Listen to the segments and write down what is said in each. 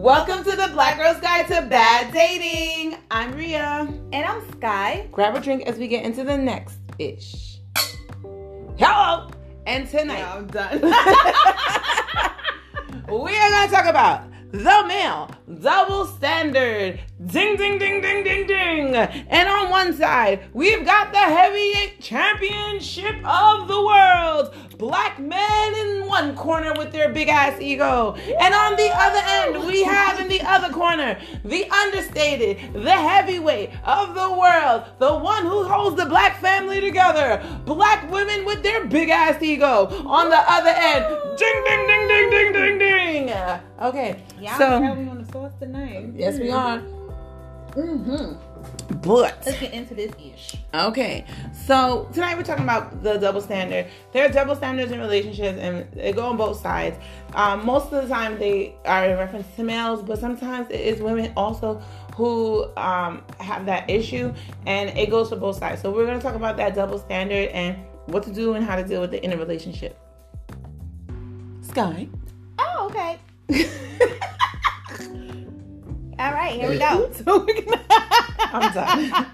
Welcome to the Black Girl's Guide to Bad Dating. I'm Ria. And I'm Sky. Grab a drink as we get into the next ish. Hello! And tonight, Yeah, I'm done. we are going to talk about the male double standard. Ding, ding, ding, ding, ding, ding. And on one side, we've got the heavyweight championship of the world. Black men in one corner with their big ass ego. And on the other end, we have in the other corner the understated, the heavyweight of the world, the one who holds the black family together. Black women with their big ass ego. On the other end, ding, ding, ding, ding, ding, ding, ding. Okay. yeah, so, having on the sauce tonight. yes, we are. Mm-hmm. But Let's get into this ish. Okay, so tonight we're talking about the double standard. There are double standards in relationships, and they go on both sides. Um, most of the time, they are in reference to males, but sometimes it is women also who um, have that issue, and it goes for both sides. So we're going to talk about that double standard and what to do and how to deal with it in a relationship. Sky. Oh, okay. All right, here we go. So we're gonna- I'm done.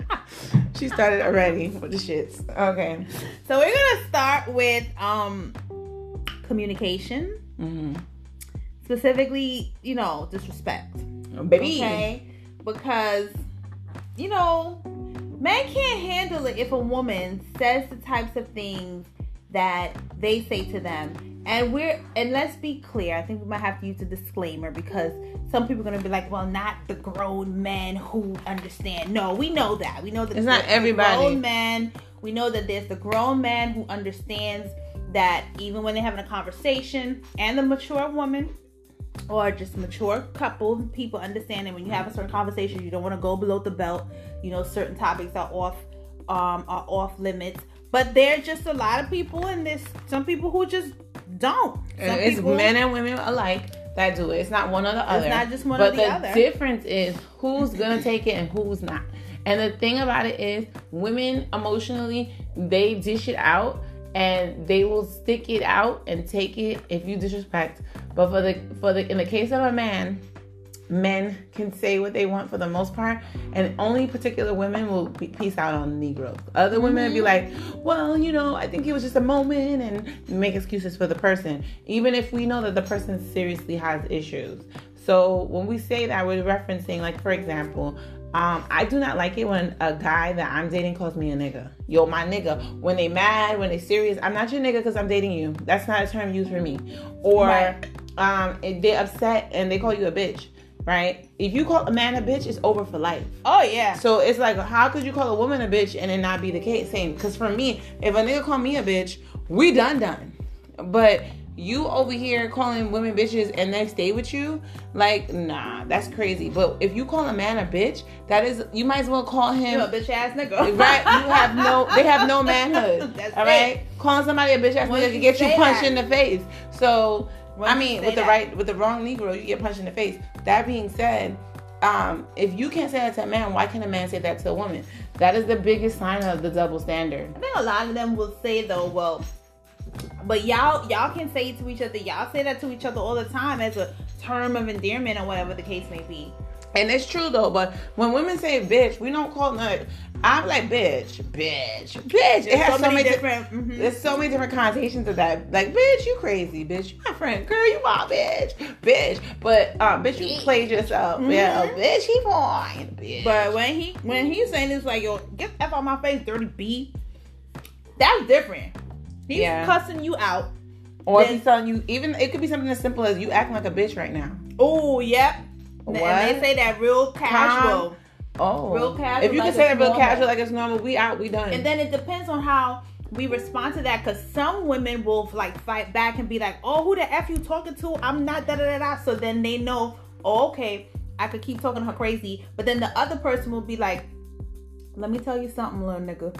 she started already with the shits. Okay. So we're gonna start with um communication, Mm-hmm. specifically, you know, disrespect. Baby. Okay, because you know, men can't handle it if a woman says the types of things that they say to them. And we're and let's be clear, I think we might have to use a disclaimer because some people are gonna be like, well, not the grown men who understand. No, we know that. We know that It's not everybody. grown men. We know that there's the grown man who understands that even when they're having a conversation, and the mature woman or just mature couple people understand that when you have a certain conversation you don't want to go below the belt you know certain topics are off um are off limits but there are just a lot of people in this some people who just don't And some it's people, men and women alike that do it. It's not one or the other. It's not just one but or the the other. The difference is who's gonna take it and who's not. And the thing about it is, women emotionally they dish it out and they will stick it out and take it if you disrespect. But for the for the in the case of a man, men can say what they want for the most part, and only particular women will peace out on Negroes. Other women will be like, well, you know, I think it was just a moment, and make excuses for the person, even if we know that the person seriously has issues. So when we say that, we're referencing, like, for example, um, I do not like it when a guy that I'm dating calls me a nigga. Yo, my nigga. When they mad, when they serious, I'm not your nigga because I'm dating you. That's not a term used for me. Or Right. um, they're upset and they call you a bitch, right? If you call a man a bitch, it's over for life. oh yeah So it's like, how could you call a woman a bitch and it not be the case? Same. Because for me, if a nigga call me a bitch, we done done. But you over here calling women bitches and they stay with you, like, nah, that's crazy. But if you call a man a bitch, that is, you might as well call him. you a bitch ass nigga Right, you have no, they have no manhood. That's all it. right, calling somebody a bitch ass nigga can get you punched that. in the face. So, When I mean, say with the that. right, with the wrong Negro, you get punched in the face. That being said, um, if you can't say that to a man, why can't a man say that to a woman? That is the biggest sign of the double standard. I think a lot of them will say though, well, but y'all y'all can say it to each other. Y'all say that to each other all the time as a term of endearment or whatever the case may be. And it's true though, but when women say bitch, we don't call it. I'm like bitch, bitch, bitch. It has so, many different. different. mhm. There's so many different connotations of that. Like, bitch, you crazy, bitch. You my friend. Girl, you my bitch. Bitch. But uh, bitch, you played yourself. Yeah, Mhm. bitch, he fine. Bitch. But when he when he's saying this like yo, get the f out my face, dirty B, that's different. He's Yeah. cussing you out. or then- he's telling you, even it could be something as simple as you acting like a bitch right now. Oh, yep. What? And they say that real casual. Oh, Real casual, If you like can say that real normal. casual, like it's normal, we out, we done. And then it depends on how we respond to that because some women will like fight back and be like, "Oh, who the f you talking to? I'm not da da da da." So then they know, oh, okay, I could keep talking to her crazy. But then the other person will be like, "Let me tell you something, little nigga,"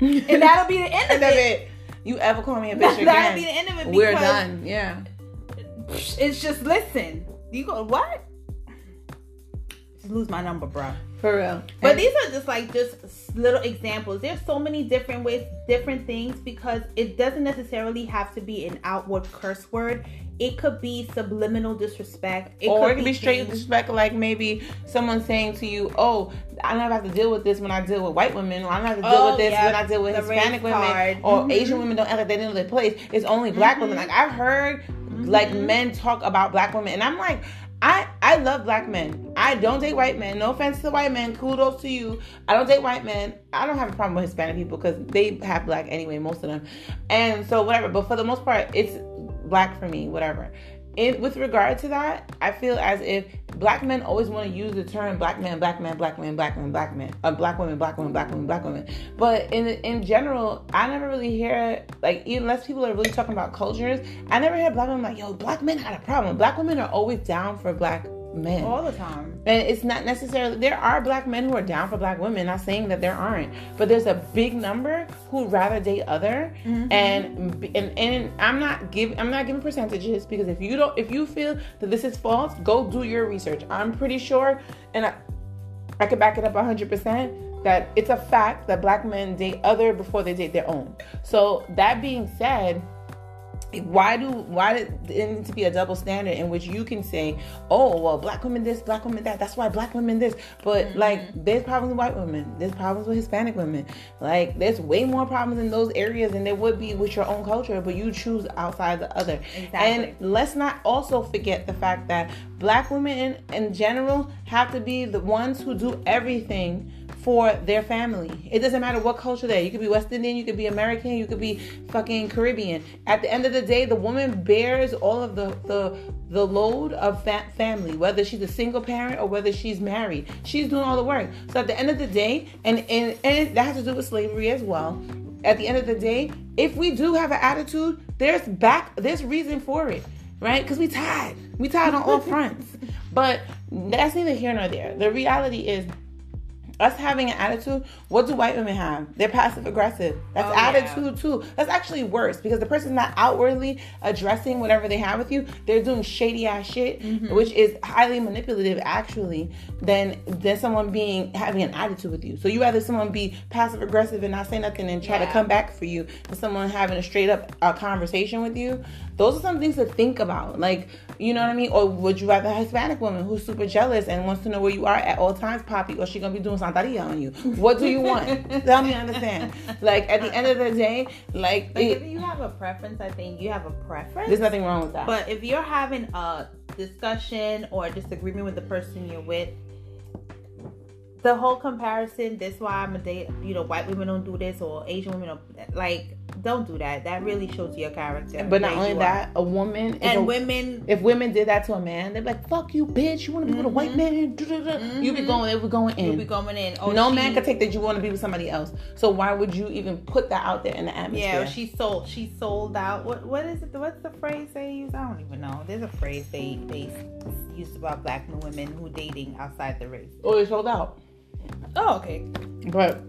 and that'll be the end of of it. it. You ever call me a bitch That- again? That'll be the end of it. We're done. Yeah. It's just listen. You go what? Lose my number, bro. For real. But And- these are just like just little examples. There's so many different ways, different things because it doesn't necessarily have to be an outward curse word. It could be subliminal disrespect. It or it could be straight things- disrespect, like maybe someone saying to you, "Oh, I don't have to deal with this when I deal with white women, or I don't have to deal Oh, with this yeah, when I deal with the Hispanic women, card. or Mhm. Asian women don't act like they didn't their place. It's only black Mhm. women." Like I've heard, like Mhm. men talk about black women, and I'm like. I, I love black men. I don't date white men. No offense to white men. Kudos to you. I don't date white men. I don't have a problem with Hispanic people because they have black anyway, most of them. And so whatever. But for the most part, it's black for me. Whatever in with regard to that, I feel as if black men always want to use the term black man, black man, black man, black man, black man, uh, black woman, black woman, black woman, black women. But in in general, I never really hear like unless people are really talking about cultures, I never hear black women like, yo, black men had a problem. Black women are always down for black men. all the time. And it's not necessarily there are black men who are down for black women. Not saying that there aren't, but there's a big number who'd rather date other. Mhm. And, and and I'm not giving I'm not giving percentages because if you don't if you feel that this is false, go do your research. I'm pretty sure, and I I could back it up 100 percent that it's a fact that black men date other before they date their own. So that being said why do why did it need to be a double standard in which you can say oh well black women this black women that that's why black women this but Mm-hmm. like there's problems with white women there's problems with hispanic women like there's way more problems in those areas than there would be with your own culture but you choose outside the other Exactly. and let's not also forget the fact that black women in, in general have to be the ones who do everything for their family. It doesn't matter what culture they're. You could be West Indian, you could be American, you could be fucking Caribbean. At the end of the day, the woman bears all of the the the load of fa- family, whether she's a single parent or whether she's married. She's doing all the work. So at the end of the day, and and and that has to do with slavery as well. At the end of the day, if we do have an attitude, there's back there's reason for it right? Because we tied. We tied on all fronts. But that's neither here nor there. The reality is, us having an attitude, what do white women have? They're passive aggressive. That's Oh, yeah. attitude too. That's actually worse because the person's not outwardly addressing whatever they have with you. They're doing shady ass shit, Mm-hmm. which is highly manipulative actually, than than someone being having an attitude with you. So you rather someone be passive aggressive and not say nothing and try to come back for you than someone having a straight up uh, conversation with you. Those are some things to think about. Like, you know what I mean? Or would you rather a Hispanic woman who's super jealous and wants to know where you are at all times, Poppy, or she gonna be doing Santeria on you? What do you want? Tell me, understand. Like at the end of the day, like, Like, it- if you have a preference, I think you have a preference. there's nothing wrong with that. But if you're having a discussion or a disagreement with the person you're with, the whole comparison, this why I'm a date, you know, white women don't do this or Asian women don't like don't do that. That really shows your character. but not only that, are. a woman and a- women If women did that to a man, they'd be like, "Fuck you, bitch! You want to be with a white Mhm. man?" Da-da-da. You be Mhm. going, they be going in. you'll be going in. Oh, no she- man could take that you want to be with somebody else. So why would you even put that out there in the atmosphere? Yeah, she sold. She sold out. What what is it? What's the phrase they use? I don't even know. There's a phrase they they use about black women who dating outside the race. Oh, they sold out. Oh, okay. But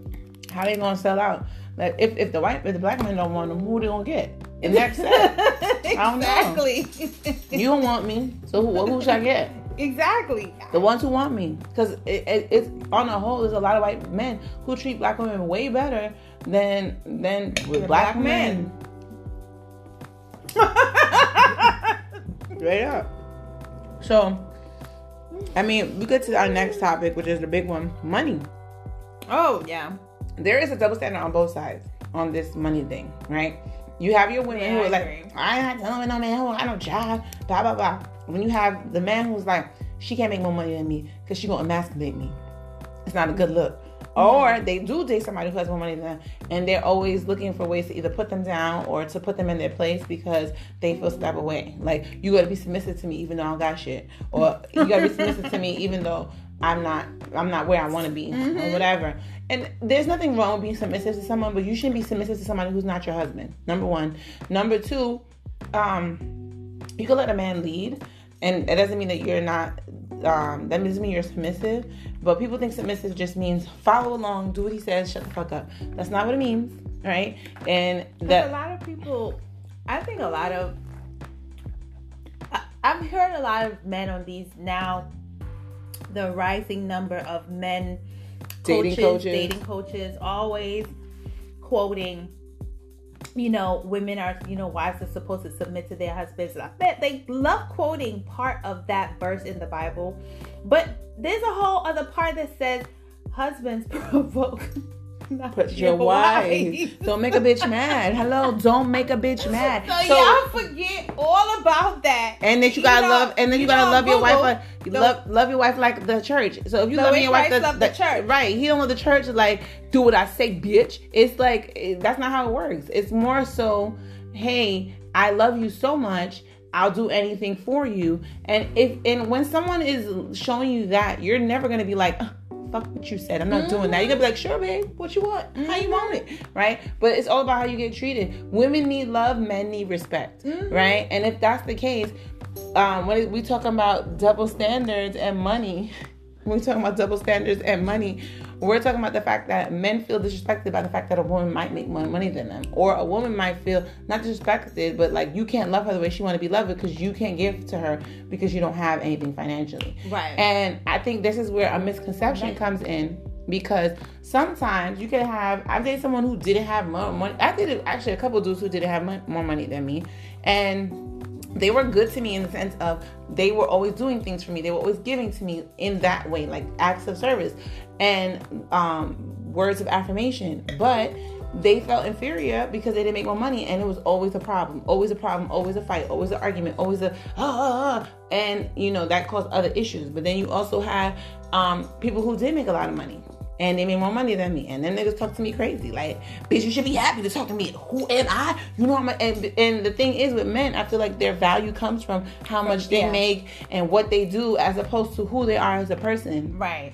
how they gonna sell out? Like if, if the white if the black men don't want them, who they gonna get? And next set, don't know. exactly. you don't want me, so who, who should I get? exactly. The ones who want me, because it, it, it's on the whole, there's a lot of white men who treat black women way better than than with black, black men. Right up. So, I mean, we get to our next topic, which is the big one: money. oh yeah. there is a double standard on both sides on this money thing, right? You have your women Yeah, who are like. I ain't telling with no man who got no job, blah blah blah. When you have the man who's like, she can't make more money than me because she gonna emasculate me. It's not a good look. Or they do date somebody who has more money than them, and they're always looking for ways to either put them down or to put them in their place because they feel some type of way. Like you gotta be submissive to me even though I don't got shit, or you gotta be submissive to me even though I'm not I'm not where I want to be or whatever. And there's nothing wrong with being submissive to someone, but you shouldn't be submissive to somebody who's not your husband. Number one. Number two, um, you can let a man lead, and it doesn't mean that you're not. Um, that doesn't mean you're submissive. But people think submissive just means follow along, do what he says, shut the fuck up. That's not what it means, right? And But a lot of people, I think a lot of, I, I've heard a lot of men on these now the rising number of men Dating coaches, coaches. dating coaches, always quoting. You know, women are, you know, wives are supposed to submit to their husbands. I bet they love quoting part of that verse in the Bible. But there's a whole other part that says, husbands provoke not Put your wife. Don't make a bitch mad. Hello, don't make a bitch mad. So, y'all forget all about that. and then you gotta know- love, and then you, you gotta know, love your wife like you the- love love your wife like the church. So if you love your wife, Christ loved the church. right? He don't love the church like do what I say, bitch. It's like it- that's not how it works. It's more so, hey, I love you so much. I'll do anything for you. And if and when someone is showing you that, you're never gonna be like, "Ugh, fuck what you said. I'm not doing that. You're gonna be like, sure, babe, what you want? How you want it? Right? But it's all about how you get treated. Women need love, men need respect. Right? And if that's the case, um, when we talking about double standards and money, when we talking about double standards and money, we're talking about the fact that men feel disrespected by the fact that a woman might make more money than them, or a woman might feel not disrespected, but like you can't love her the way she want to be loved because you can't give to her because you don't have anything financially. Right. And I think this is where a misconception comes in because sometimes you can have. I've dated someone who didn't have more money. I dated actually a couple dudes who didn't have more money than me, and they were good to me in the sense of they were always doing things for me. They were always giving to me in that way, like acts of service and um, words of affirmation. But they felt inferior because they didn't make more money, and it was always a problem, always a problem, always a fight, always an argument, always a ah, ah, ah. and you know that caused other issues. But then you also have um, people who did make a lot of money and they made more money than me. And them niggas talk to me crazy. Like, bitch, you should be happy to talk to me. Who am I? You know, I'm a, and, and the thing is with men, I feel like their value comes from how much they Yeah. make and what they do as opposed to who they are as a person. Right.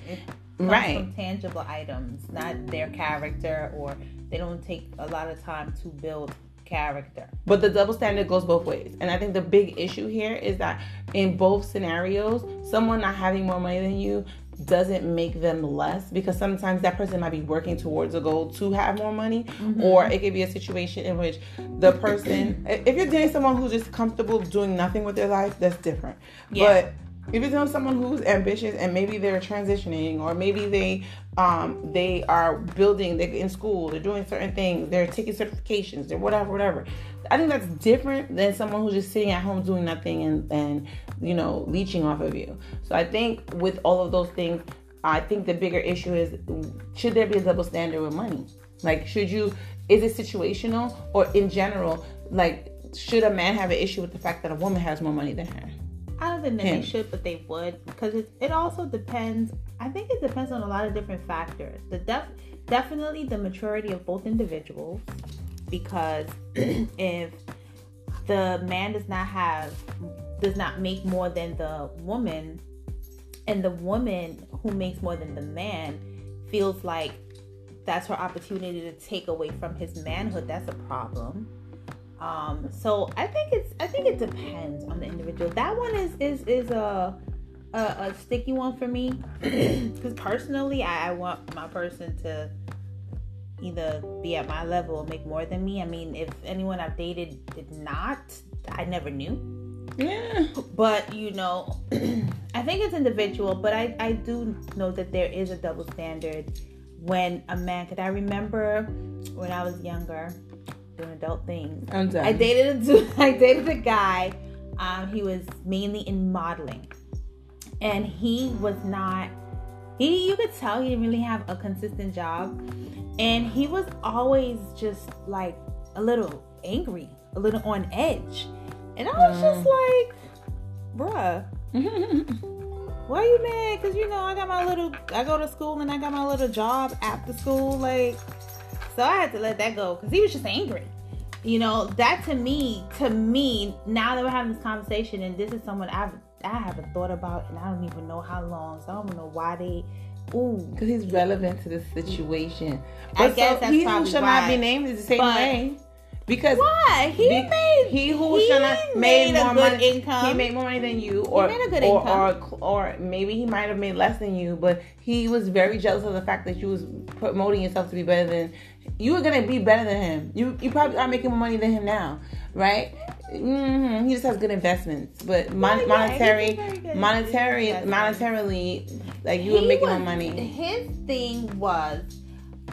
Comes Right. From tangible items, not their character, or they don't take a lot of time to build character. But the double standard goes both ways. And I think the big issue here is that in both scenarios, someone not having more money than you doesn't make them less because sometimes that person might be working towards a goal to have more money mm-hmm. or it could be a situation in which the person if you're dating someone who's just comfortable doing nothing with their life that's different Yeah. but if you're dating someone who's ambitious and maybe they're transitioning or maybe they um they are building they're in school they're doing certain things they're taking certifications they're whatever whatever. I think that's different than someone who's just sitting at home doing nothing and and you know leeching off of you. So i think with all of those things i think the bigger issue is should there be a double standard with money? Like should you is it situational? Or in general like should a man have an issue with the fact that a woman has more money than her I don't think that Him. they should, but they would because it, it also depends. I think it depends on a lot of different factors. The def, definitely the maturity of both individuals, because if the man does not have does not make more than the woman, and the woman who makes more than the man feels like that's her opportunity to take away from his manhood, that's a problem. Um, so I think it's I think it depends on the individual. That one is is is a a, a sticky one for me because personally, I, I want my person to either be at my level or make more than me. I mean, if anyone I've dated did not, I never knew. yeah But you know, I think it's individual. But I I do know that there is a double standard when a man. Cause I remember when I was younger doing adult things. i'm done I dated a dude. I dated a guy. Um, he was mainly in modeling, and he was not. He, you could tell he didn't really have a consistent job, and he was always just like a little angry, a little on edge, and I was just like, "Bruh, why are you mad? Cause you know I got my little. I go to school and I got my little job after school, like." So I had to let that go because he was just angry. You know, that to me, to me, now that we're having this conversation, and this is someone I've I haven't thought about, and I don't even know how long, so I don't know why they. Ooh, Because he's relevant to the situation. I But guess so he who shall why. not be named is the same But- way. Because why he Be- made he who he shall not made, made a more good money- income. he made more money than you, or made a good or, income. or or maybe he might have made less than you, but he was very jealous of the fact that you was promoting yourself to be better than you were gonna be better than him. You you probably are making more money than him now, right? Mm-hmm. He just has good investments, but mon- yeah, monetary, good monetary, monetarily, like you were making was- no money. His thing was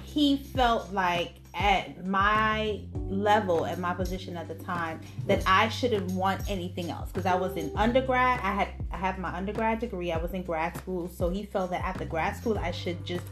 he felt like at my level, at my position at the time, that I shouldn't want anything else because I was in undergrad. I had I had my undergrad degree. I was in grad school, so he felt that after grad school, I should just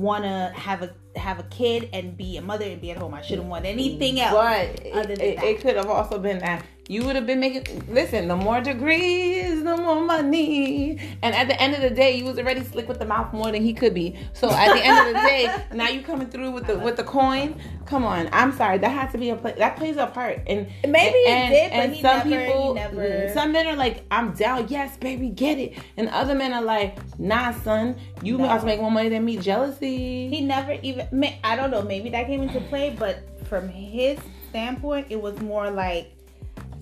want to have a have a kid and be a mother and be at home. I shouldn't want anything else. But other it, than it, that. it could have also been that you would have been making. Listen, the more degrees, the more money. And at the end of the day, you was already slick with the mouth more than he could be. So at the end of the day, now you coming through with the with the coin. Come on, I'm sorry. That has to be a play. That plays a part. And Maybe it and, did, but and he some never- people, never- mm, some men are like, I'm down. Yes, baby, get it. And other men are like, Nah, son, you No. about to make more money than me. Jealousy. he never even i don't know maybe that came into play but from his standpoint it was more like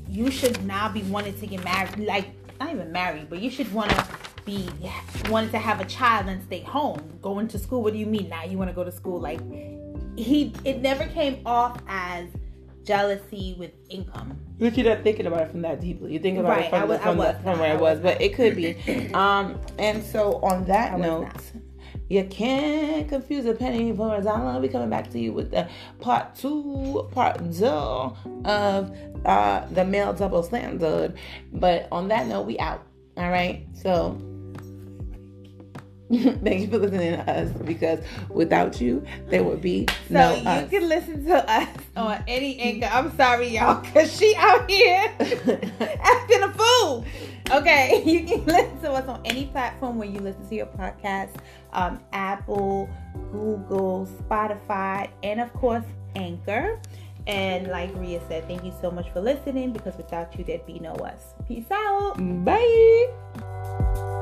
you should now be wanting to get married like not even married but you should want to be wanting to have a child and stay home going to school what do you mean now you want to go to school like he it never came off as jealousy with income But you're not thinking about it from that deeply. You think about Right, it from, I the, was- I from, the, from where I was, was but it could be. um, and so on that I note, not. you can't confuse a penny for a dollar. I'll be coming back to you with the part two, part two of uh, the male double standard. But on that note, we out. All right. So thank you for listening to us because without you, there would be So no you us. can listen to us on any anchor. I'm sorry, y'all, because she out here acting a fool. Okay, you can listen to us on any platform where you listen to your podcast um, Apple, Google, Spotify, and of course, Anchor. And like Ria said, thank you so much for listening because without you, there'd be no us. Peace out. Bye.